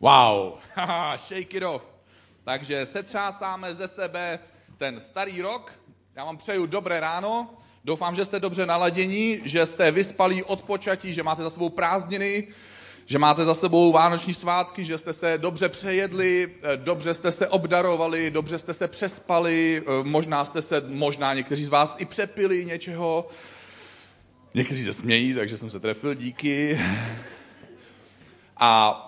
Wow, shake it off. Takže setřásáme ze sebe ten starý rok. Já vám přeju dobré ráno. Doufám, že jste dobře naladění, že jste vyspalí odpočatí, že máte za sebou prázdniny, že máte za sebou vánoční svátky, že jste se dobře přejedli, eh, dobře jste se obdarovali, dobře jste se přespali, eh, možná jste se, možná někteří z vás i přepili něčeho. Někteří se smějí, takže jsem se trefil, díky. A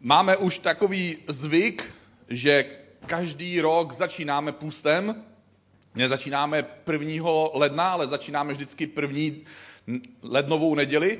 máme už takový zvyk, že každý rok začínáme půstem. Nezačínáme 1. ledna, ale začínáme vždycky první lednovou neděli.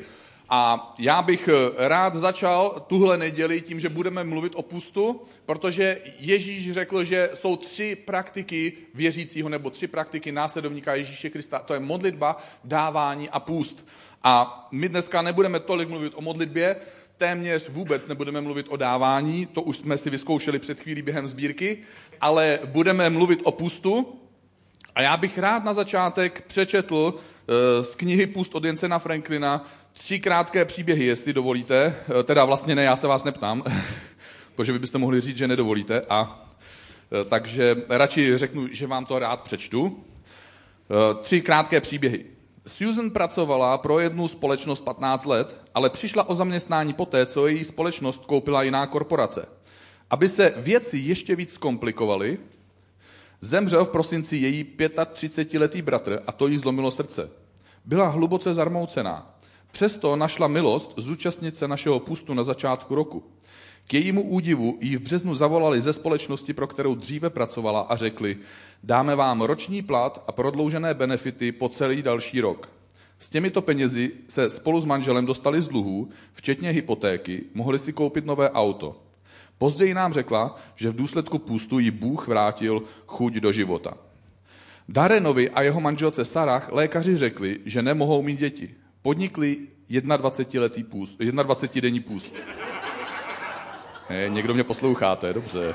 A já bych rád začal tuhle neděli tím, že budeme mluvit o pustu, protože Ježíš řekl, že jsou tři praktiky věřícího nebo tři praktiky následovníka Ježíše Krista. To je modlitba, dávání a půst. A my dneska nebudeme tolik mluvit o modlitbě, téměř vůbec nebudeme mluvit o dávání, to už jsme si vyzkoušeli před chvílí během sbírky, ale budeme mluvit o pustu. A já bych rád na začátek přečetl eh, z knihy Pust od Jensena Franklina tři krátké příběhy, jestli dovolíte. Eh, teda vlastně ne, já se vás neptám, protože vy byste mohli říct, že nedovolíte. A eh, takže radši řeknu, že vám to rád přečtu. Tři krátké příběhy. Susan pracovala pro jednu společnost 15 let, ale přišla o zaměstnání poté, co její společnost koupila jiná korporace. Aby se věci ještě víc komplikovaly, zemřel v prosinci její 35-letý bratr a to jí zlomilo srdce. Byla hluboce zarmoucená. Přesto našla milost zúčastnit se našeho pustu na začátku roku. K jejímu údivu jí v březnu zavolali ze společnosti, pro kterou dříve pracovala a řekli, dáme vám roční plat a prodloužené benefity po celý další rok. S těmito penězi se spolu s manželem dostali z dluhů, včetně hypotéky, mohli si koupit nové auto. Později nám řekla, že v důsledku půstu jí Bůh vrátil chuť do života. Darenovi a jeho manželce Sarah lékaři řekli, že nemohou mít děti. Podnikli 21-letý půst, 21-denní půst. He, někdo mě posloucháte, dobře.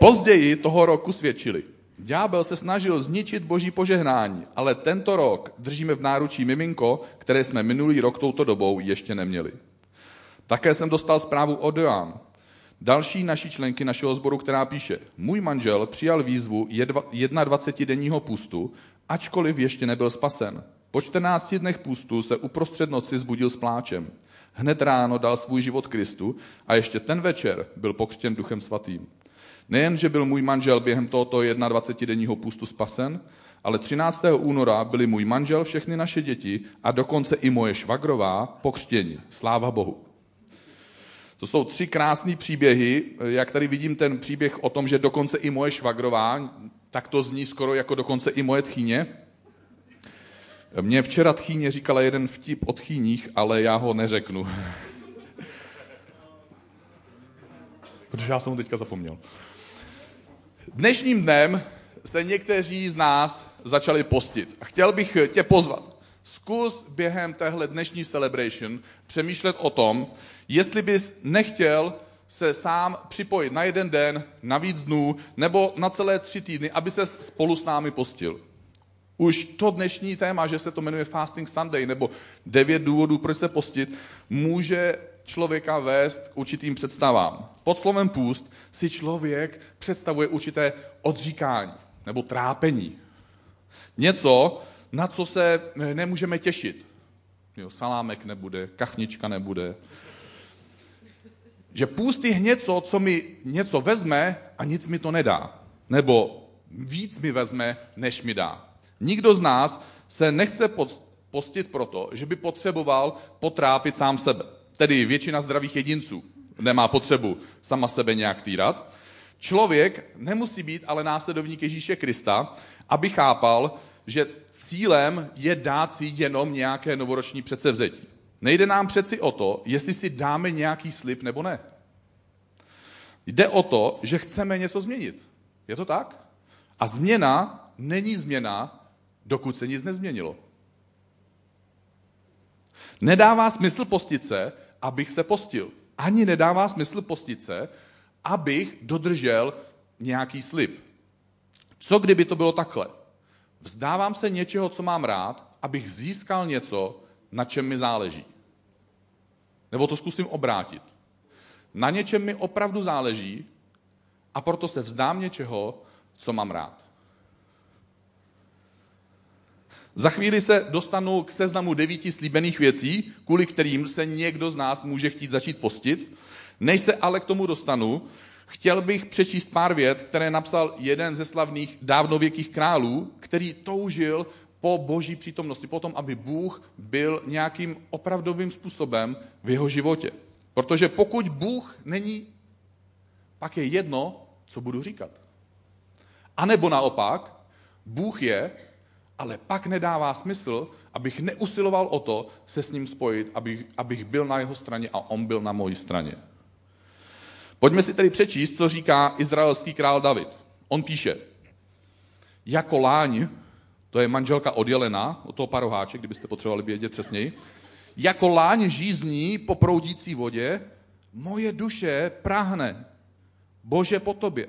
Později toho roku svědčili. Ďábel se snažil zničit boží požehnání, ale tento rok držíme v náručí miminko, které jsme minulý rok touto dobou ještě neměli. Také jsem dostal zprávu od Joan, další naší členky našeho sboru, která píše, můj manžel přijal výzvu 21-denního pustu, ačkoliv ještě nebyl spasen. Po 14 dnech pustu se uprostřed noci zbudil s pláčem. Hned ráno dal svůj život Kristu a ještě ten večer byl pokřtěn duchem svatým. Nejen, že byl můj manžel během tohoto 21-denního pustu spasen, ale 13. února byli můj manžel, všechny naše děti a dokonce i moje švagrová pokřtěni. Sláva Bohu. To jsou tři krásné příběhy, jak tady vidím ten příběh o tom, že dokonce i moje švagrová, tak to zní skoro jako dokonce i moje tchýně. Mně včera tchýně říkala jeden vtip o tchýních, ale já ho neřeknu. Protože já jsem ho teďka zapomněl. Dnešním dnem se někteří z nás začali postit. A chtěl bych tě pozvat. Zkus během téhle dnešní celebration přemýšlet o tom, jestli bys nechtěl se sám připojit na jeden den, na víc dnů, nebo na celé tři týdny, aby se spolu s námi postil. Už to dnešní téma, že se to jmenuje Fasting Sunday, nebo devět důvodů, proč se postit, může člověka vést k určitým představám. Pod slovem půst si člověk představuje určité odříkání nebo trápení. Něco, na co se nemůžeme těšit. Jo, salámek nebude, kachnička nebude. Že půst je něco, co mi něco vezme a nic mi to nedá. Nebo víc mi vezme, než mi dá. Nikdo z nás se nechce postit proto, že by potřeboval potrápit sám sebe. Tedy většina zdravých jedinců nemá potřebu sama sebe nějak týrat. Člověk nemusí být ale následovník Ježíše Krista, aby chápal, že cílem je dát si jenom nějaké novoroční předsevzetí. Nejde nám přeci o to, jestli si dáme nějaký slib nebo ne. Jde o to, že chceme něco změnit. Je to tak? A změna není změna, dokud se nic nezměnilo. Nedává smysl postit se, abych se postil. Ani nedává smysl postit se, abych dodržel nějaký slib. Co kdyby to bylo takhle? Vzdávám se něčeho, co mám rád, abych získal něco, na čem mi záleží. Nebo to zkusím obrátit. Na něčem mi opravdu záleží a proto se vzdám něčeho, co mám rád. Za chvíli se dostanu k seznamu devíti slíbených věcí, kvůli kterým se někdo z nás může chtít začít postit. Než se ale k tomu dostanu, chtěl bych přečíst pár vět, které napsal jeden ze slavných dávnověkých králů, který toužil po boží přítomnosti, potom, aby Bůh byl nějakým opravdovým způsobem v jeho životě. Protože pokud Bůh není, pak je jedno, co budu říkat. A nebo naopak, Bůh je, ale pak nedává smysl, abych neusiloval o to se s ním spojit, abych, abych byl na jeho straně a on byl na mojí straně. Pojďme si tedy přečíst, co říká izraelský král David. On píše, jako láň, to je manželka oddělená od toho paroháče, kdybyste potřebovali vědět přesněji, jako láň žízní po proudící vodě, moje duše prahne, Bože po tobě,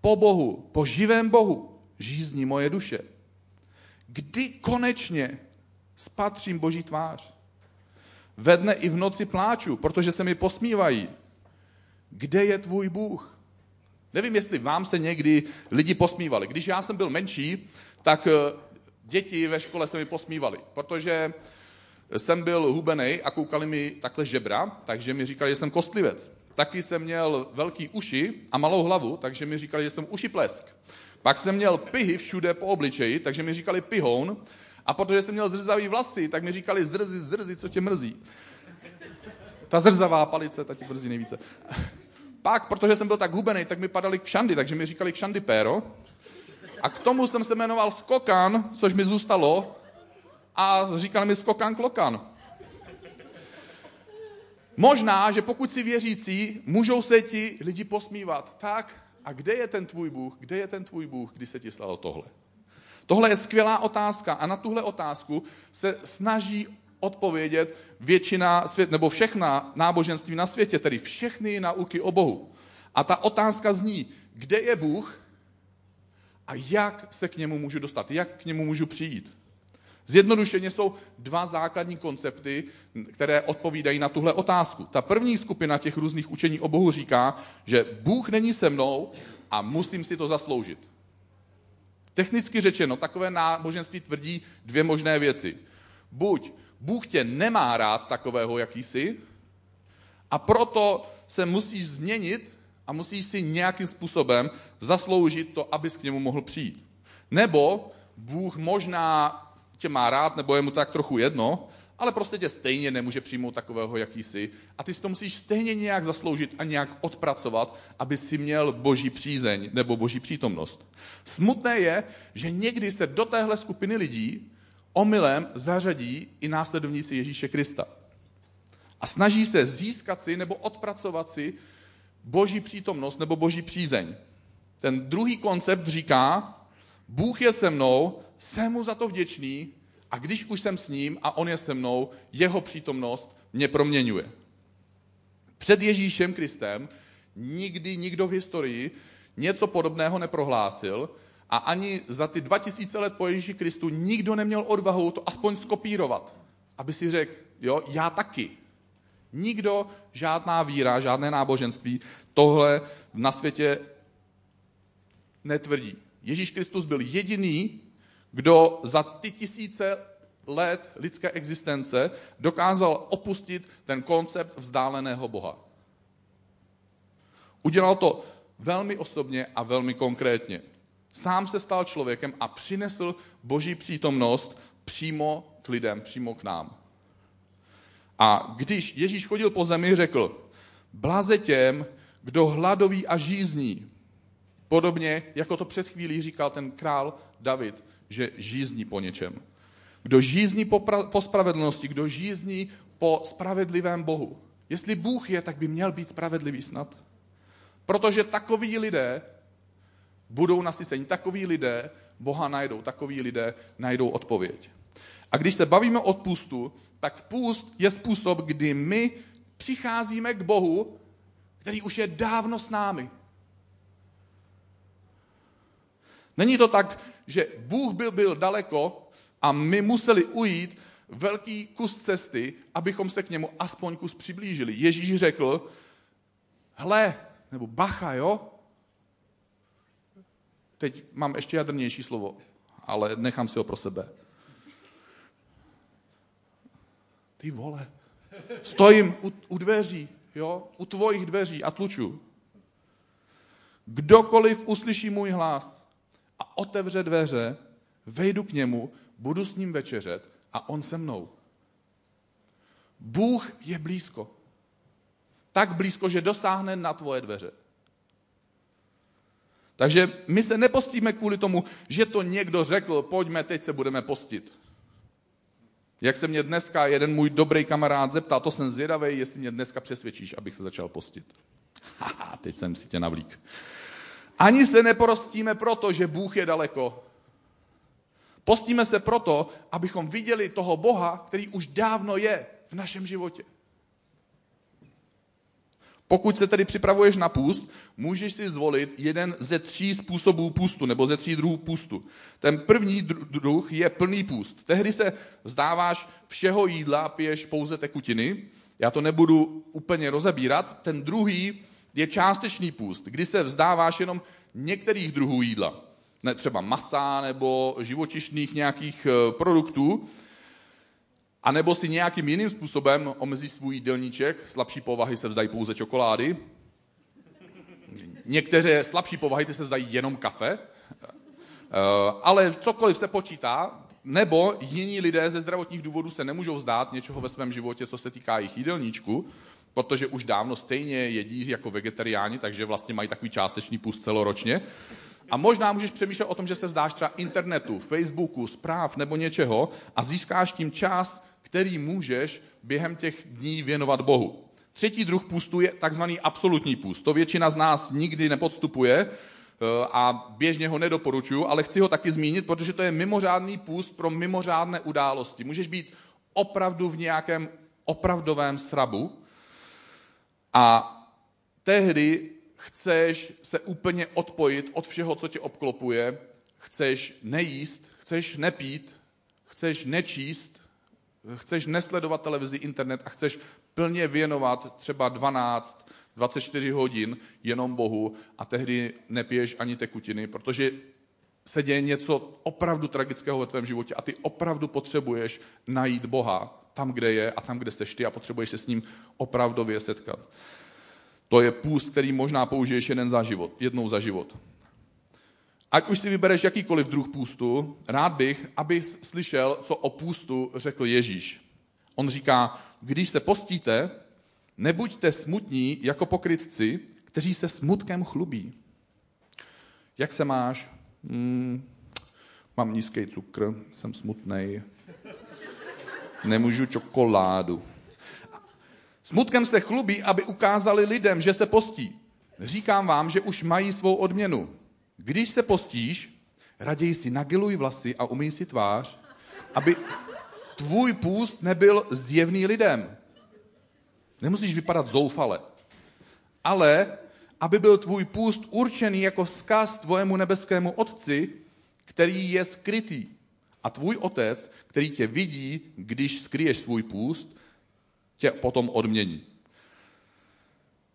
po Bohu, po živém Bohu, žízní moje duše. Kdy konečně spatřím Boží tvář? Ve dne i v noci pláču, protože se mi posmívají. Kde je tvůj Bůh? Nevím, jestli vám se někdy lidi posmívali. Když já jsem byl menší, tak eh, děti ve škole se mi posmívali, protože jsem byl hubený a koukali mi takhle žebra, takže mi říkali, že jsem kostlivec. Taky jsem měl velký uši a malou hlavu, takže mi říkali, že jsem uši plesk. Pak jsem měl pihy všude po obličeji, takže mi říkali pihoun. A protože jsem měl zrzavý vlasy, tak mi říkali zrzi, zrzi, co tě mrzí. Ta zrzavá palice, ta tě mrzí nejvíce. Pak, protože jsem byl tak hubený, tak mi padaly kšandy, takže mi říkali kšandy péro. A k tomu jsem se jmenoval Skokan, což mi zůstalo. A říkali mi Skokan Klokan. Možná, že pokud si věřící, můžou se ti lidi posmívat. Tak, a kde je ten tvůj Bůh? Kde je ten tvůj Bůh, když se ti stalo tohle? Tohle je skvělá otázka a na tuhle otázku se snaží odpovědět většina svět, nebo všechna náboženství na světě, tedy všechny nauky o Bohu. A ta otázka zní, kde je Bůh a jak se k němu můžu dostat, jak k němu můžu přijít. Zjednodušeně jsou dva základní koncepty, které odpovídají na tuhle otázku. Ta první skupina těch různých učení o Bohu říká, že Bůh není se mnou a musím si to zasloužit. Technicky řečeno, takové náboženství tvrdí dvě možné věci. Buď Bůh tě nemá rád takového, jaký jsi, a proto se musíš změnit a musíš si nějakým způsobem zasloužit to, abys k němu mohl přijít. Nebo Bůh možná tě má rád, nebo je mu tak trochu jedno, ale prostě tě stejně nemůže přijmout takového, jaký jsi. A ty si to musíš stejně nějak zasloužit a nějak odpracovat, aby si měl boží přízeň nebo boží přítomnost. Smutné je, že někdy se do téhle skupiny lidí omylem zařadí i následovníci Ježíše Krista. A snaží se získat si nebo odpracovat si boží přítomnost nebo boží přízeň. Ten druhý koncept říká, Bůh je se mnou, jsem mu za to vděčný a když už jsem s ním a on je se mnou, jeho přítomnost mě proměňuje. Před Ježíšem Kristem nikdy nikdo v historii něco podobného neprohlásil a ani za ty 2000 let po Ježíši Kristu nikdo neměl odvahu to aspoň skopírovat, aby si řekl, jo, já taky. Nikdo, žádná víra, žádné náboženství tohle na světě netvrdí. Ježíš Kristus byl jediný, kdo za ty tisíce let lidské existence dokázal opustit ten koncept vzdáleného Boha. Udělal to velmi osobně a velmi konkrétně. Sám se stal člověkem a přinesl boží přítomnost přímo k lidem, přímo k nám. A když Ježíš chodil po zemi, řekl, blaze těm, kdo hladoví a žízní. Podobně, jako to před chvílí říkal ten král David, že žízní po něčem. Kdo žízní po, pra- po spravedlnosti, kdo žízní po spravedlivém Bohu. Jestli Bůh je, tak by měl být spravedlivý snad. Protože takoví lidé budou nasyceni, takoví lidé Boha najdou, takoví lidé najdou odpověď. A když se bavíme o půstu, tak půst je způsob, kdy my přicházíme k Bohu, který už je dávno s námi. Není to tak, že Bůh byl, byl daleko a my museli ujít velký kus cesty, abychom se k němu aspoň kus přiblížili. Ježíš řekl, hle, nebo bacha, jo? Teď mám ještě jadrnější slovo, ale nechám si ho pro sebe. Ty vole, stojím u, u dveří, jo, u tvojich dveří a tluču. Kdokoliv uslyší můj hlas a otevře dveře, vejdu k němu, budu s ním večeřet a on se mnou. Bůh je blízko. Tak blízko, že dosáhne na tvoje dveře. Takže my se nepostíme kvůli tomu, že to někdo řekl, pojďme, teď se budeme postit. Jak se mě dneska jeden můj dobrý kamarád zeptal, to jsem zvědavý, jestli mě dneska přesvědčíš, abych se začal postit. Haha, teď jsem si tě navlík. Ani se neporostíme proto, že Bůh je daleko. Postíme se proto, abychom viděli toho Boha, který už dávno je v našem životě. Pokud se tedy připravuješ na půst, můžeš si zvolit jeden ze tří způsobů půstu, nebo ze tří druhů půstu. Ten první druh je plný půst. Tehdy se vzdáváš všeho jídla, piješ pouze tekutiny. Já to nebudu úplně rozebírat. Ten druhý je částečný půst, kdy se vzdáváš jenom některých druhů jídla. Ne třeba masa nebo živočišných nějakých eh, produktů, a nebo si nějakým jiným způsobem omezí svůj jídelníček, slabší povahy se vzdají pouze čokolády, některé slabší povahy ty se vzdají jenom kafe, eh, ale cokoliv se počítá, nebo jiní lidé ze zdravotních důvodů se nemůžou vzdát něčeho ve svém životě, co se týká jejich jídelníčku, protože už dávno stejně jedí jako vegetariáni, takže vlastně mají takový částečný půst celoročně. A možná můžeš přemýšlet o tom, že se vzdáš třeba internetu, Facebooku, zpráv nebo něčeho a získáš tím čas, který můžeš během těch dní věnovat Bohu. Třetí druh půstu je takzvaný absolutní půst. To většina z nás nikdy nepodstupuje eh, a běžně ho nedoporučuju, ale chci ho taky zmínit, protože to je mimořádný půst pro mimořádné události. Můžeš být opravdu v nějakém opravdovém srabu a tehdy chceš se úplně odpojit od všeho, co tě obklopuje, chceš nejíst, chceš nepít, chceš nečíst, chceš nesledovat televizi, internet a chceš plně věnovat třeba 12, 24 hodin jenom Bohu a tehdy nepiješ ani tekutiny, protože se děje něco opravdu tragického ve tvém životě a ty opravdu potřebuješ najít Boha tam, kde je a tam, kde seš ty a potřebuješ se s ním opravdově setkat. To je půst, který možná použiješ jeden za život, jednou za život. Ať už si vybereš jakýkoliv druh půstu, rád bych, abys slyšel, co o půstu řekl Ježíš. On říká, když se postíte, nebuďte smutní jako pokrytci, kteří se smutkem chlubí. Jak se máš? Hmm, mám nízký cukr, jsem smutný. Nemůžu čokoládu. Smutkem se chlubí, aby ukázali lidem, že se postí. Říkám vám, že už mají svou odměnu. Když se postíš, raději si nagiluj vlasy a umyj si tvář, aby tvůj půst nebyl zjevný lidem. Nemusíš vypadat zoufale. Ale aby byl tvůj půst určený jako vzkaz tvojemu nebeskému otci, který je skrytý. A tvůj otec, který tě vidí, když skryješ svůj půst, tě potom odmění.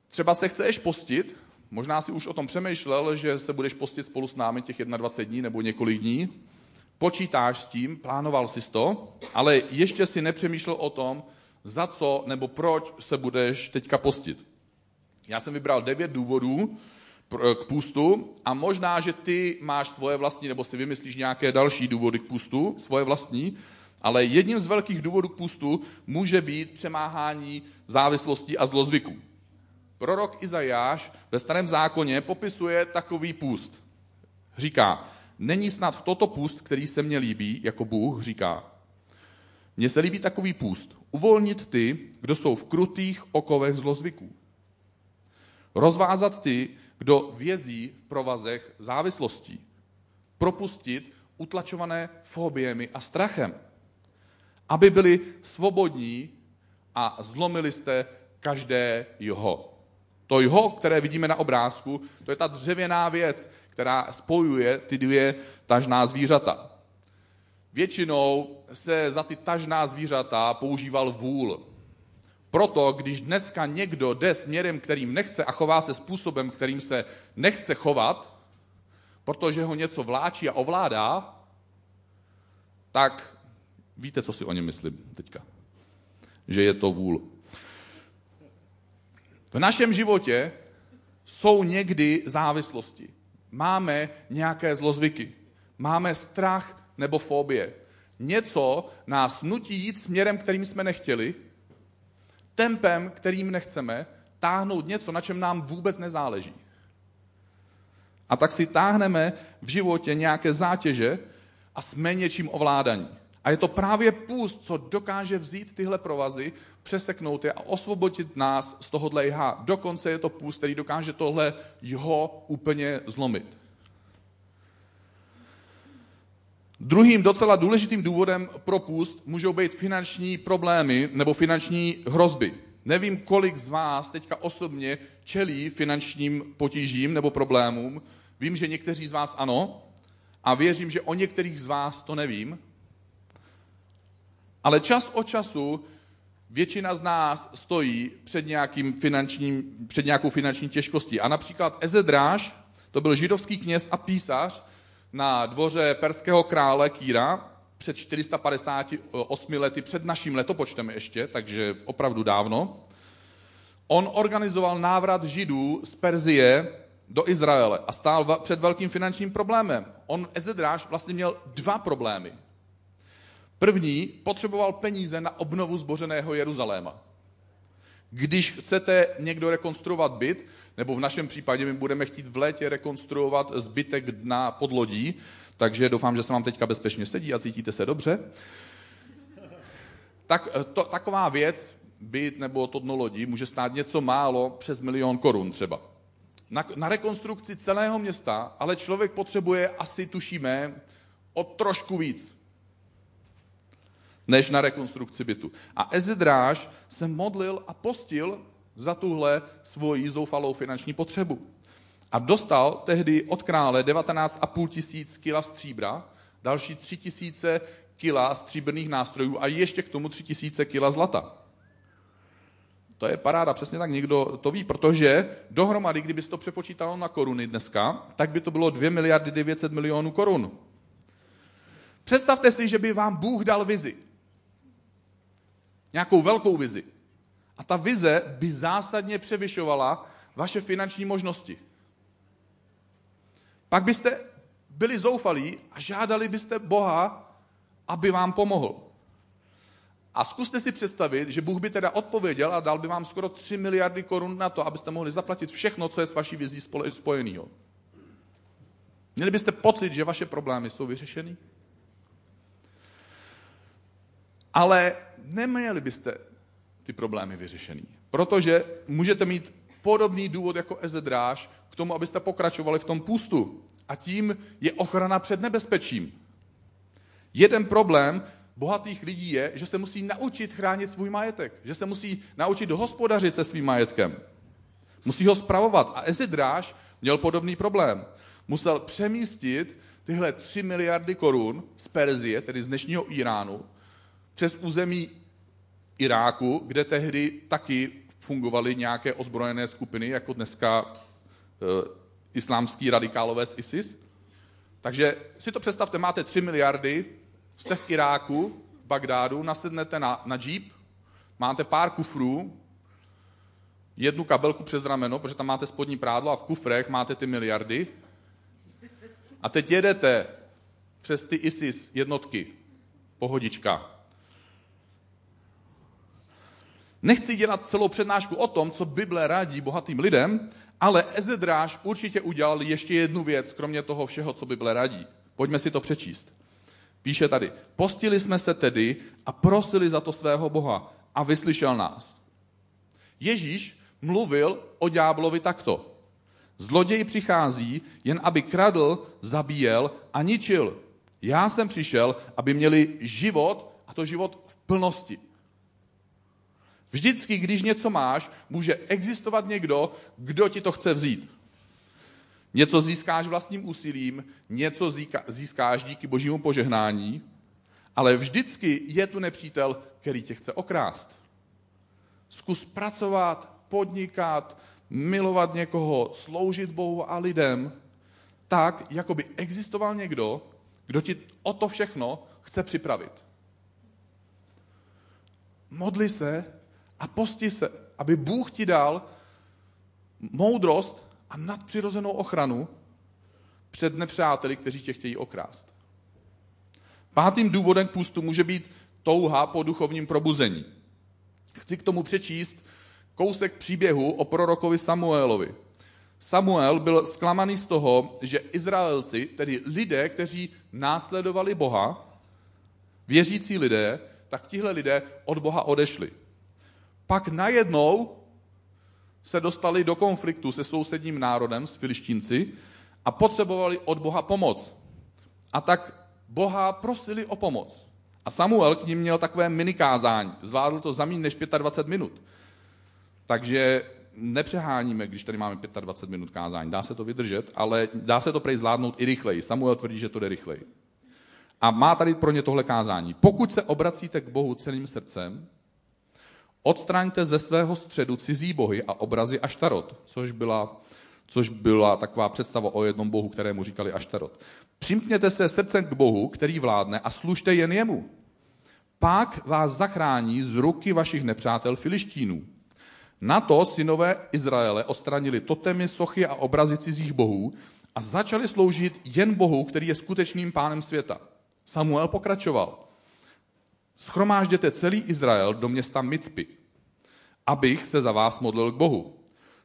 Třeba se chceš postit, Možná si už o tom přemýšlel, že se budeš postit spolu s námi těch 21 dní nebo několik dní. Počítáš s tím, plánoval jsi to, ale ještě si nepřemýšlel o tom, za co nebo proč se budeš teďka postit. Já jsem vybral devět důvodů k půstu a možná, že ty máš svoje vlastní, nebo si vymyslíš nějaké další důvody k půstu, svoje vlastní, ale jedním z velkých důvodů k půstu může být přemáhání závislostí a zlozvyků. Prorok Izajáš ve starém zákoně popisuje takový půst. Říká, není snad toto půst, který se mně líbí, jako Bůh říká. Mně se líbí takový půst. Uvolnit ty, kdo jsou v krutých okovech zlozvyků. Rozvázat ty, kdo vězí v provazech závislostí. Propustit utlačované fobiemi a strachem. Aby byli svobodní a zlomili jste každé jeho. To jeho, které vidíme na obrázku, to je ta dřevěná věc, která spojuje ty dvě tažná zvířata. Většinou se za ty tažná zvířata používal vůl. Proto, když dneska někdo jde směrem, kterým nechce a chová se způsobem, kterým se nechce chovat, protože ho něco vláčí a ovládá, tak víte, co si o něm myslím teďka. Že je to vůl. V našem životě jsou někdy závislosti. Máme nějaké zlozvyky. Máme strach nebo fobie. Něco nás nutí jít směrem, kterým jsme nechtěli, tempem, kterým nechceme, táhnout něco, na čem nám vůbec nezáleží. A tak si táhneme v životě nějaké zátěže a jsme něčím ovládaní. A je to právě půst, co dokáže vzít tyhle provazy, přeseknout je a osvobodit nás z tohohle jha. Dokonce je to půst, který dokáže tohle jeho úplně zlomit. Druhým docela důležitým důvodem pro půst můžou být finanční problémy nebo finanční hrozby. Nevím, kolik z vás teďka osobně čelí finančním potížím nebo problémům. Vím, že někteří z vás ano a věřím, že o některých z vás to nevím. Ale čas od času většina z nás stojí před, nějakým finančním, před nějakou finanční těžkostí. A například Ezedráš, to byl židovský kněz a písař na dvoře perského krále Kýra před 458 lety, před naším letopočtem ještě, takže opravdu dávno. On organizoval návrat židů z Perzie do Izraele a stál před velkým finančním problémem. On, Ezedráš, vlastně měl dva problémy. První potřeboval peníze na obnovu zbořeného Jeruzaléma. Když chcete někdo rekonstruovat byt, nebo v našem případě my budeme chtít v létě rekonstruovat zbytek dna pod lodí, takže doufám, že se vám teďka bezpečně sedí a cítíte se dobře, tak to, taková věc, byt nebo to dno lodí, může stát něco málo přes milion korun třeba. Na, na rekonstrukci celého města, ale člověk potřebuje asi, tušíme, o trošku víc než na rekonstrukci bytu. A Ezedráš se modlil a postil za tuhle svoji zoufalou finanční potřebu. A dostal tehdy od krále 19,5 tisíc kila stříbra, další 3 tisíce kila stříbrných nástrojů a ještě k tomu 3 tisíce kila zlata. To je paráda, přesně tak někdo to ví, protože dohromady, kdyby se to přepočítalo na koruny dneska, tak by to bylo 2 miliardy 900 milionů korun. Představte si, že by vám Bůh dal vizi. Nějakou velkou vizi. A ta vize by zásadně převyšovala vaše finanční možnosti. Pak byste byli zoufalí a žádali byste Boha, aby vám pomohl. A zkuste si představit, že Bůh by teda odpověděl a dal by vám skoro 3 miliardy korun na to, abyste mohli zaplatit všechno, co je s vaší vizí spojeného. Měli byste pocit, že vaše problémy jsou vyřešeny? Ale neměli byste ty problémy vyřešený. Protože můžete mít podobný důvod jako Ezedráš k tomu, abyste pokračovali v tom půstu. A tím je ochrana před nebezpečím. Jeden problém bohatých lidí je, že se musí naučit chránit svůj majetek. Že se musí naučit hospodařit se svým majetkem. Musí ho spravovat. A Ezedráš měl podobný problém. Musel přemístit tyhle 3 miliardy korun z Perzie, tedy z dnešního Iránu, přes území Iráku, kde tehdy taky fungovaly nějaké ozbrojené skupiny, jako dneska e, islámský radikálové z ISIS. Takže si to představte, máte 3 miliardy, jste v Iráku, v Bagdádu, nasednete na, na jeep, máte pár kufrů, jednu kabelku přes rameno, protože tam máte spodní prádlo a v kufrech máte ty miliardy. A teď jedete přes ty ISIS jednotky, pohodička. Nechci dělat celou přednášku o tom, co Bible radí bohatým lidem, ale Ezedráš určitě udělal ještě jednu věc, kromě toho všeho, co Bible radí. Pojďme si to přečíst. Píše tady, postili jsme se tedy a prosili za to svého Boha a vyslyšel nás. Ježíš mluvil o ďáblovi takto. Zloděj přichází, jen aby kradl, zabíjel a ničil. Já jsem přišel, aby měli život, a to život v plnosti. Vždycky, když něco máš, může existovat někdo, kdo ti to chce vzít. Něco získáš vlastním úsilím, něco získáš díky božímu požehnání, ale vždycky je tu nepřítel, který tě chce okrást. Zkus pracovat, podnikat, milovat někoho, sloužit Bohu a lidem, tak, jako by existoval někdo, kdo ti o to všechno chce připravit. Modli se a posti se, aby Bůh ti dal moudrost a nadpřirozenou ochranu před nepřáteli, kteří tě chtějí okrást. Pátým důvodem k půstu může být touha po duchovním probuzení. Chci k tomu přečíst kousek příběhu o prorokovi Samuelovi. Samuel byl zklamaný z toho, že Izraelci, tedy lidé, kteří následovali Boha, věřící lidé, tak tihle lidé od Boha odešli. Pak najednou se dostali do konfliktu se sousedním národem, s filištínci, a potřebovali od Boha pomoc. A tak Boha prosili o pomoc. A Samuel k ním měl takové minikázání. Zvládl to za méně než 25 minut. Takže nepřeháníme, když tady máme 25 minut kázání. Dá se to vydržet, ale dá se to prej zvládnout i rychleji. Samuel tvrdí, že to jde rychleji. A má tady pro ně tohle kázání. Pokud se obracíte k Bohu celým srdcem, odstraňte ze svého středu cizí bohy a obrazy Aštarot, což byla, což byla taková představa o jednom bohu, kterému říkali Aštarot. Přimkněte se srdcem k Bohu, který vládne a služte jen jemu. Pak vás zachrání z ruky vašich nepřátel filištínů. Na to synové Izraele ostranili totemy, sochy a obrazy cizích bohů a začali sloužit jen Bohu, který je skutečným pánem světa. Samuel pokračoval. Schromážděte celý Izrael do města Micpy, abych se za vás modlil k Bohu.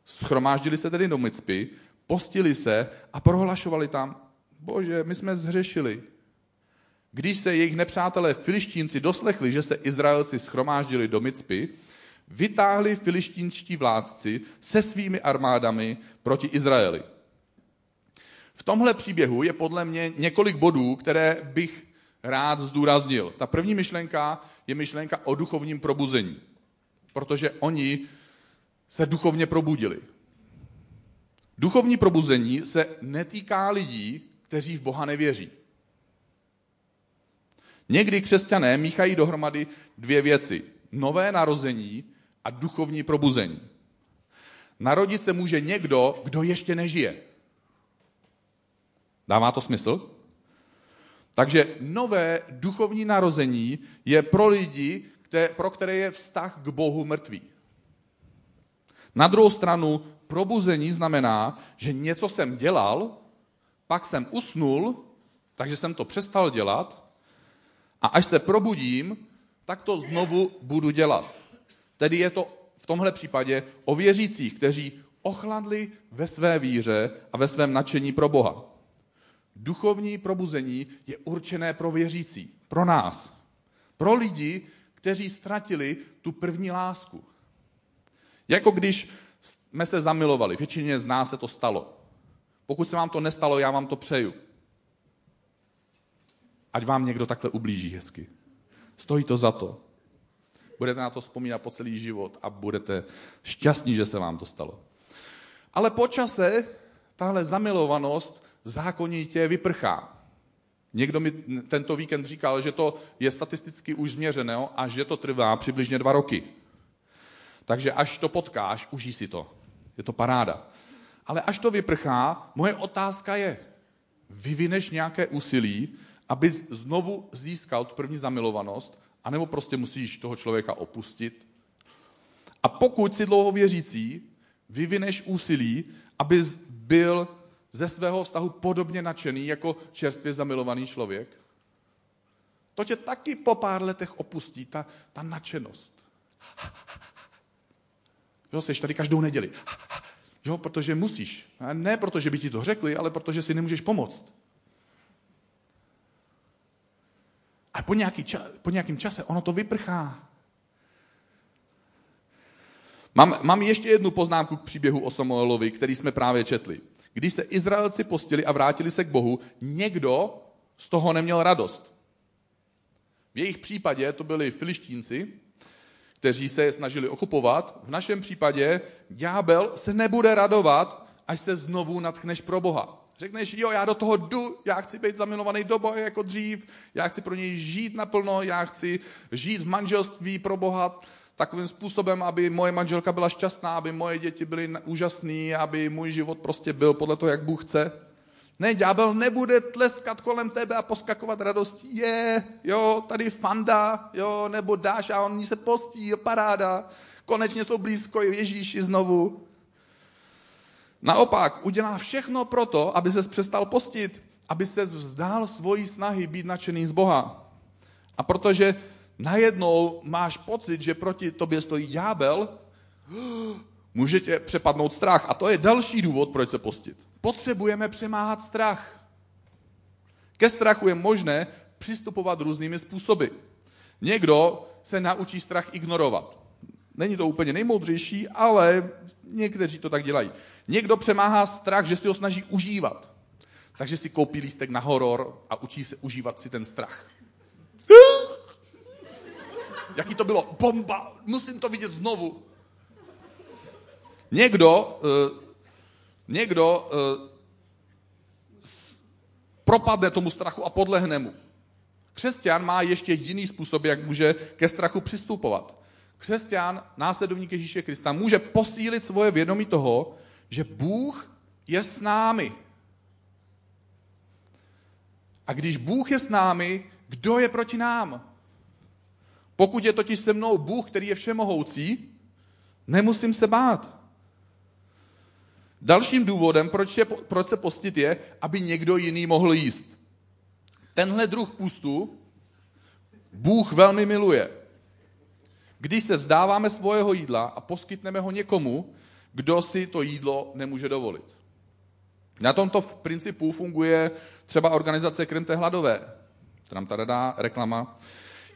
Schromáždili se tedy do Micpy, postili se a prohlašovali tam, bože, my jsme zhřešili. Když se jejich nepřátelé filištínci doslechli, že se Izraelci schromáždili do Micpy, vytáhli filištínští vládci se svými armádami proti Izraeli. V tomhle příběhu je podle mě několik bodů, které bych rád zdůraznil. Ta první myšlenka je myšlenka o duchovním probuzení, protože oni se duchovně probudili. Duchovní probuzení se netýká lidí, kteří v Boha nevěří. Někdy křesťané míchají dohromady dvě věci. Nové narození a duchovní probuzení. Narodit se může někdo, kdo ještě nežije. Dává to smysl? Takže nové duchovní narození je pro lidi, které, pro které je vztah k Bohu mrtvý. Na druhou stranu probuzení znamená, že něco jsem dělal, pak jsem usnul, takže jsem to přestal dělat a až se probudím, tak to znovu budu dělat. Tedy je to v tomhle případě o věřících, kteří ochladli ve své víře a ve svém nadšení pro Boha. Duchovní probuzení je určené pro věřící, pro nás, pro lidi, kteří ztratili tu první lásku. Jako když jsme se zamilovali, většině z nás se to stalo. Pokud se vám to nestalo, já vám to přeju. Ať vám někdo takhle ublíží hezky. Stojí to za to. Budete na to vzpomínat po celý život a budete šťastní, že se vám to stalo. Ale po čase tahle zamilovanost zákonitě vyprchá. Někdo mi tento víkend říkal, že to je statisticky už změřené a že to trvá přibližně dva roky. Takže až to potkáš, užij si to. Je to paráda. Ale až to vyprchá, moje otázka je, vyvineš nějaké úsilí, aby znovu získal tu první zamilovanost, anebo prostě musíš toho člověka opustit. A pokud si dlouho věřící, vyvineš úsilí, aby byl ze svého vztahu podobně nadšený jako čerstvě zamilovaný člověk? To tě taky po pár letech opustí, ta, ta nadšenost. Jo, jsi tady každou neděli. Jo, protože musíš. A ne protože by ti to řekli, ale protože si nemůžeš pomoct. A po, nějaký ča, po nějakým čase ono to vyprchá. Mám, mám ještě jednu poznámku k příběhu o Samuelovi, který jsme právě četli. Když se Izraelci postili a vrátili se k Bohu, někdo z toho neměl radost. V jejich případě to byli filištínci, kteří se je snažili okupovat. V našem případě ďábel se nebude radovat, až se znovu natkneš pro Boha. Řekneš, jo, já do toho jdu, já chci být zamilovaný do Boha jako dřív, já chci pro něj žít naplno, já chci žít v manželství pro Boha, takovým způsobem, aby moje manželka byla šťastná, aby moje děti byly úžasný, aby můj život prostě byl podle toho, jak Bůh chce. Ne, ďábel nebude tleskat kolem tebe a poskakovat radostí. Je, jo, tady fanda, jo, nebo dáš a on se postí, jo, paráda. Konečně jsou blízko Ježíši znovu. Naopak, udělá všechno proto, aby se přestal postit, aby se vzdál svojí snahy být nadšený z Boha. A protože najednou máš pocit, že proti tobě stojí ďábel, může tě přepadnout strach. A to je další důvod, proč se postit. Potřebujeme přemáhat strach. Ke strachu je možné přistupovat různými způsoby. Někdo se naučí strach ignorovat. Není to úplně nejmoudřejší, ale někteří to tak dělají. Někdo přemáhá strach, že si ho snaží užívat. Takže si koupí lístek na horor a učí se užívat si ten strach. Jaký to bylo? Bomba! Musím to vidět znovu. Někdo, uh, někdo uh, propadne tomu strachu a podlehne mu. Křesťan má ještě jiný způsob, jak může ke strachu přistupovat. Křesťan, následovník Ježíše Krista, může posílit svoje vědomí toho, že Bůh je s námi. A když Bůh je s námi, kdo je proti nám? Pokud je totiž se mnou Bůh, který je všemohoucí, nemusím se bát. Dalším důvodem, proč, je, proč se postit, je, aby někdo jiný mohl jíst. Tenhle druh půstu Bůh velmi miluje. Když se vzdáváme svého jídla a poskytneme ho někomu, kdo si to jídlo nemůže dovolit. Na tomto v principu funguje třeba organizace Krente hladové. Tam tady dá reklama.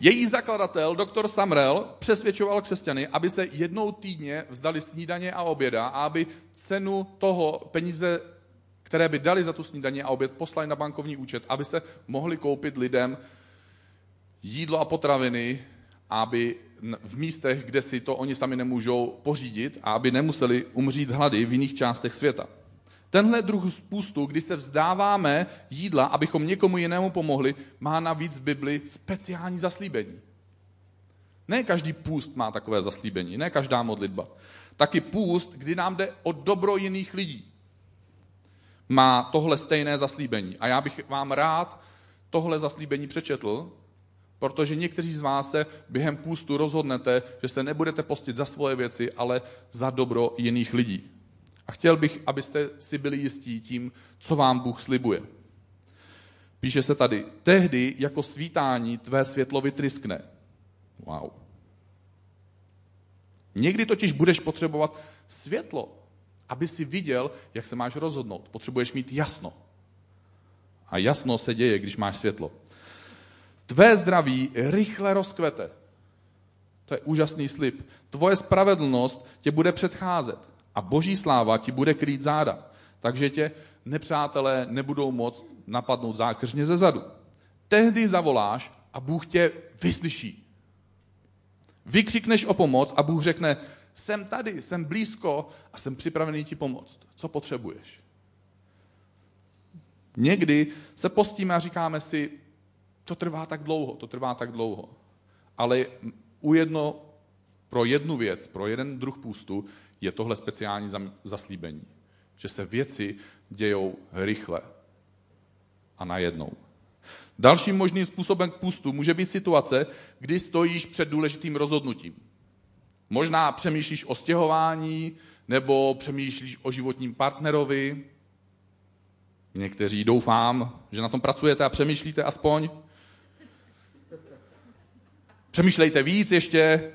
Její zakladatel, doktor Samrel, přesvědčoval křesťany, aby se jednou týdně vzdali snídaně a oběda a aby cenu toho peníze, které by dali za tu snídaně a oběd, poslali na bankovní účet, aby se mohli koupit lidem jídlo a potraviny, aby v místech, kde si to oni sami nemůžou pořídit a aby nemuseli umřít hlady v jiných částech světa. Tenhle druh spůstu, kdy se vzdáváme jídla, abychom někomu jinému pomohli, má navíc v Bibli speciální zaslíbení. Ne každý půst má takové zaslíbení, ne každá modlitba. Taky půst, kdy nám jde o dobro jiných lidí, má tohle stejné zaslíbení. A já bych vám rád tohle zaslíbení přečetl, protože někteří z vás se během půstu rozhodnete, že se nebudete postit za svoje věci, ale za dobro jiných lidí. A chtěl bych, abyste si byli jistí tím, co vám Bůh slibuje. Píše se tady, tehdy jako svítání tvé světlo vytryskne. Wow. Někdy totiž budeš potřebovat světlo, aby si viděl, jak se máš rozhodnout. Potřebuješ mít jasno. A jasno se děje, když máš světlo. Tvé zdraví rychle rozkvete. To je úžasný slib. Tvoje spravedlnost tě bude předcházet a boží sláva ti bude krýt záda. Takže tě nepřátelé nebudou moct napadnout zákeřně ze zadu. Tehdy zavoláš a Bůh tě vyslyší. Vykřikneš o pomoc a Bůh řekne, jsem tady, jsem blízko a jsem připravený ti pomoct. Co potřebuješ? Někdy se postíme a říkáme si, to trvá tak dlouho, to trvá tak dlouho. Ale u jedno, pro jednu věc, pro jeden druh půstu, je tohle speciální zaslíbení. Že se věci dějou rychle a najednou. Dalším možným způsobem k půstu může být situace, kdy stojíš před důležitým rozhodnutím. Možná přemýšlíš o stěhování, nebo přemýšlíš o životním partnerovi. Někteří doufám, že na tom pracujete a přemýšlíte aspoň. Přemýšlejte víc ještě,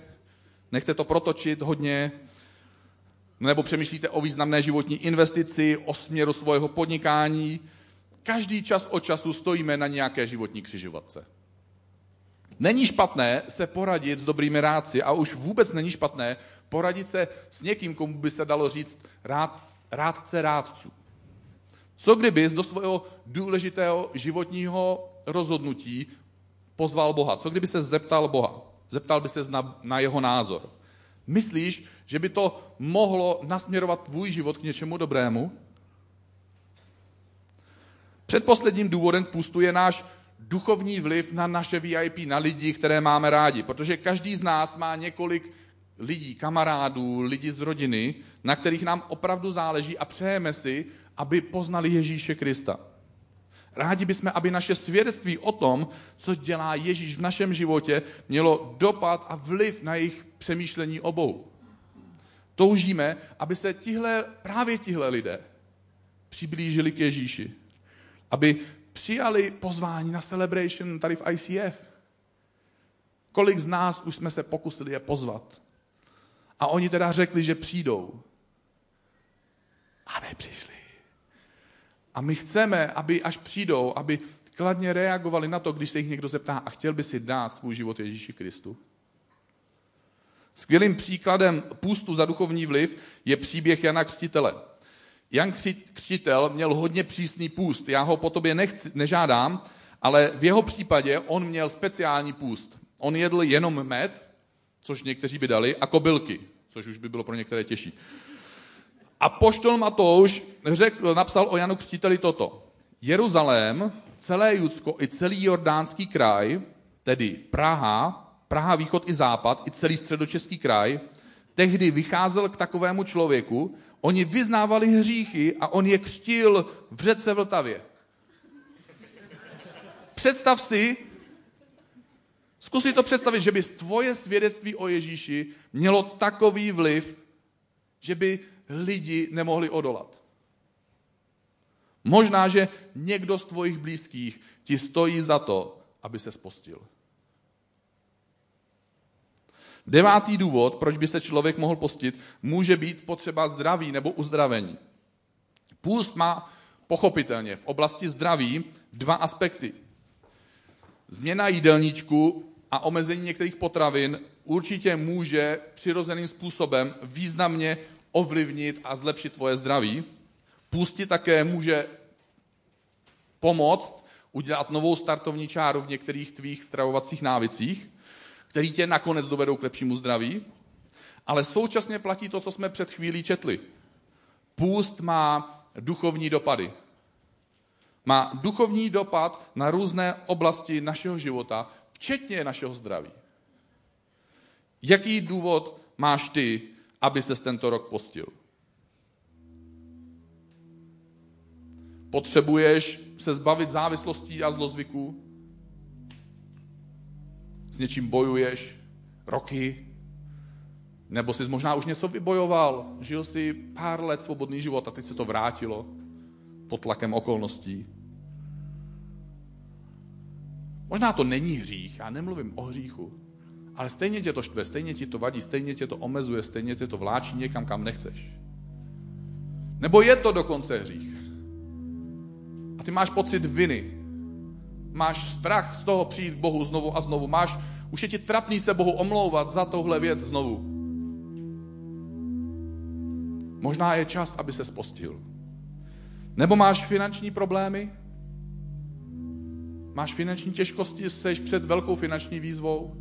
nechte to protočit hodně, nebo přemýšlíte o významné životní investici, o směru svého podnikání. Každý čas od času stojíme na nějaké životní křižovatce. Není špatné se poradit s dobrými rádci a už vůbec není špatné poradit se s někým, komu by se dalo říct rád, rádce rádců. Co kdybys do svého důležitého životního rozhodnutí pozval Boha? Co kdyby se zeptal Boha? Zeptal by se na, na jeho názor. Myslíš, že by to mohlo nasměrovat tvůj život k něčemu dobrému? Předposledním důvodem k půstu je náš duchovní vliv na naše VIP, na lidi, které máme rádi. Protože každý z nás má několik lidí, kamarádů, lidí z rodiny, na kterých nám opravdu záleží a přejeme si, aby poznali Ježíše Krista. Rádi bychom, aby naše svědectví o tom, co dělá Ježíš v našem životě, mělo dopad a vliv na jejich přemýšlení obou. Toužíme, aby se tihle, právě tihle lidé přiblížili k Ježíši. Aby přijali pozvání na celebration tady v ICF. Kolik z nás už jsme se pokusili je pozvat. A oni teda řekli, že přijdou. A nepřišli. A my chceme, aby až přijdou, aby kladně reagovali na to, když se jich někdo zeptá a chtěl by si dát svůj život Ježíši Kristu. Skvělým příkladem půstu za duchovní vliv je příběh Jana Křtitele. Jan Křtitel měl hodně přísný půst. Já ho po tobě nechci, nežádám, ale v jeho případě on měl speciální půst. On jedl jenom med, což někteří by dali, a kobylky, což už by bylo pro některé těžší. A poštol Matouš řekl, napsal o Janu Křtiteli toto. Jeruzalém, celé Judsko i celý jordánský kraj, tedy Praha, Praha východ i západ, i celý středočeský kraj, tehdy vycházel k takovému člověku, oni vyznávali hříchy a on je křtil v řece Vltavě. Představ si, zkus si to představit, že by tvoje svědectví o Ježíši mělo takový vliv, že by lidi nemohli odolat. Možná, že někdo z tvojich blízkých ti stojí za to, aby se spostil. Devátý důvod, proč by se člověk mohl postit, může být potřeba zdraví nebo uzdravení. Půst má pochopitelně v oblasti zdraví dva aspekty. Změna jídelníčku a omezení některých potravin určitě může přirozeným způsobem významně ovlivnit a zlepšit tvoje zdraví. Půsti také může pomoct udělat novou startovní čáru v některých tvých stravovacích návicích který tě nakonec dovedou k lepšímu zdraví, ale současně platí to, co jsme před chvílí četli. Půst má duchovní dopady. Má duchovní dopad na různé oblasti našeho života, včetně našeho zdraví. Jaký důvod máš ty, aby se tento rok postil? Potřebuješ se zbavit závislostí a zlozvyků? s něčím bojuješ roky, nebo jsi možná už něco vybojoval, žil si pár let svobodný život a teď se to vrátilo pod tlakem okolností. Možná to není hřích, já nemluvím o hříchu, ale stejně tě to štve, stejně ti to vadí, stejně tě to omezuje, stejně tě to vláčí někam, kam nechceš. Nebo je to dokonce hřích. A ty máš pocit viny, Máš strach z toho přijít k Bohu znovu a znovu. Máš, už je ti trapný se Bohu omlouvat za tohle věc znovu. Možná je čas, aby se spostil. Nebo máš finanční problémy? Máš finanční těžkosti, jsi před velkou finanční výzvou?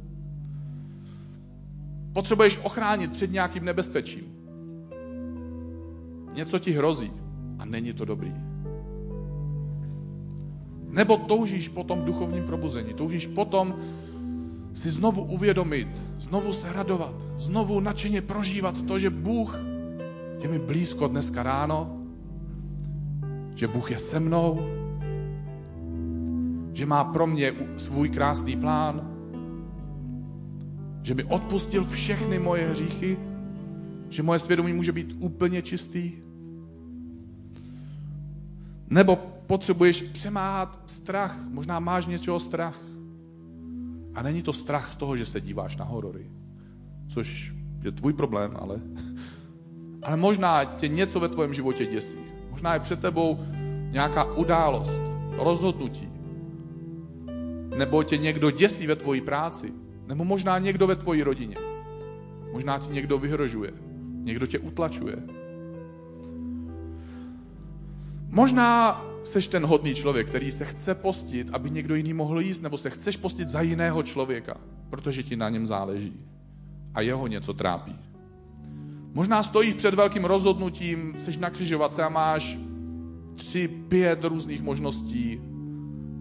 Potřebuješ ochránit před nějakým nebezpečím. Něco ti hrozí a není to dobrý. Nebo toužíš po tom duchovním probuzení, toužíš potom si znovu uvědomit, znovu se radovat, znovu nadšeně prožívat to, že Bůh je mi blízko dneska ráno, že Bůh je se mnou, že má pro mě svůj krásný plán, že mi odpustil všechny moje hříchy, že moje svědomí může být úplně čistý. Nebo potřebuješ přemáhat strach. Možná máš něčeho strach. A není to strach z toho, že se díváš na horory. Což je tvůj problém, ale... Ale možná tě něco ve tvém životě děsí. Možná je před tebou nějaká událost, rozhodnutí. Nebo tě někdo děsí ve tvojí práci. Nebo možná někdo ve tvojí rodině. Možná ti někdo vyhrožuje. Někdo tě utlačuje. Možná seš ten hodný člověk, který se chce postit, aby někdo jiný mohl jíst, nebo se chceš postit za jiného člověka, protože ti na něm záleží a jeho něco trápí. Možná stojíš před velkým rozhodnutím, jsi na křižovatce a máš tři, pět různých možností.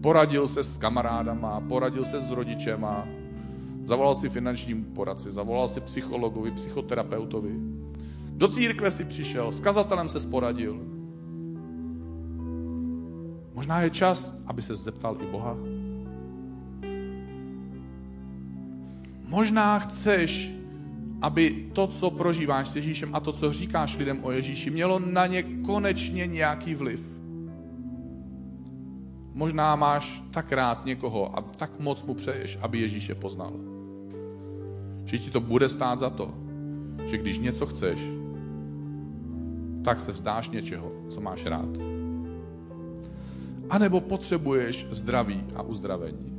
Poradil se s kamarádama, poradil se s rodičema, Zavolal si finančnímu poradci, zavolal si psychologovi, psychoterapeutovi. Do církve si přišel, s kazatelem se sporadil. Možná je čas, aby se zeptal i Boha. Možná chceš, aby to, co prožíváš s Ježíšem a to, co říkáš lidem o Ježíši, mělo na ně konečně nějaký vliv. Možná máš tak rád někoho a tak moc mu přeješ, aby Ježíše poznal. Že ti to bude stát za to, že když něco chceš, tak se vzdáš něčeho, co máš rád. A nebo potřebuješ zdraví a uzdravení.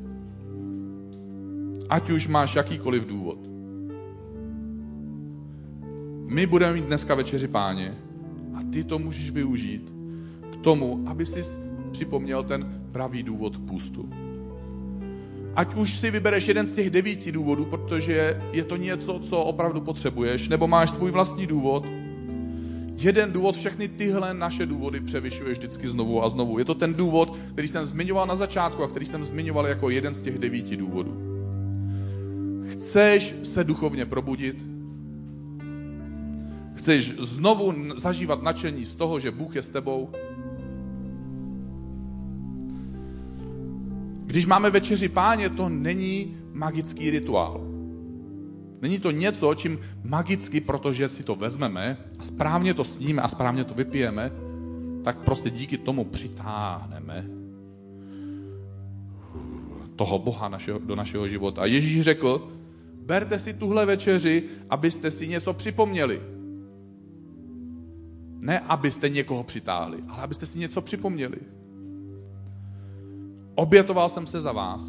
Ať už máš jakýkoliv důvod. My budeme mít dneska večeři páně a ty to můžeš využít k tomu, aby si připomněl ten pravý důvod k půstu. Ať už si vybereš jeden z těch devíti důvodů, protože je to něco, co opravdu potřebuješ, nebo máš svůj vlastní důvod, jeden důvod, všechny tyhle naše důvody převyšuje vždycky znovu a znovu. Je to ten důvod, který jsem zmiňoval na začátku a který jsem zmiňoval jako jeden z těch devíti důvodů. Chceš se duchovně probudit? Chceš znovu zažívat nadšení z toho, že Bůh je s tebou? Když máme večeři páně, to není magický rituál. Není to něco, čím magicky, protože si to vezmeme a správně to sníme a správně to vypijeme, tak prostě díky tomu přitáhneme toho Boha našeho, do našeho života. A Ježíš řekl, berte si tuhle večeři, abyste si něco připomněli. Ne, abyste někoho přitáhli, ale abyste si něco připomněli. Obětoval jsem se za vás,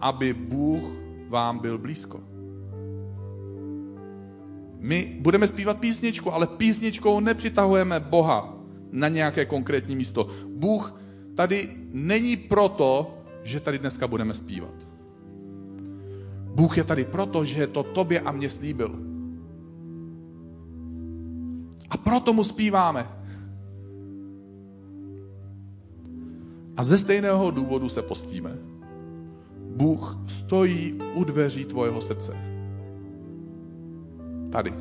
aby Bůh vám byl blízko. My budeme zpívat písničku, ale písničkou nepřitahujeme Boha na nějaké konkrétní místo. Bůh tady není proto, že tady dneska budeme zpívat. Bůh je tady proto, že to tobě a mně slíbil. A proto mu zpíváme. A ze stejného důvodu se postíme. Bůh stojí u dveří tvojeho srdce. Tady.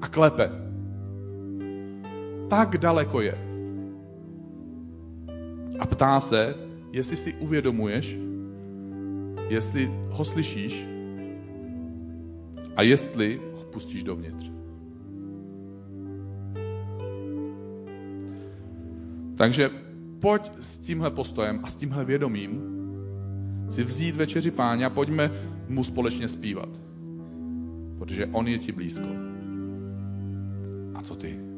A klepe. Tak daleko je. A ptá se, jestli si uvědomuješ, jestli ho slyšíš a jestli ho pustíš dovnitř. Takže pojď s tímhle postojem a s tímhle vědomím si vzít večeři páně a pojďme mu společně zpívat. Protože on je ti blízko. A co ty?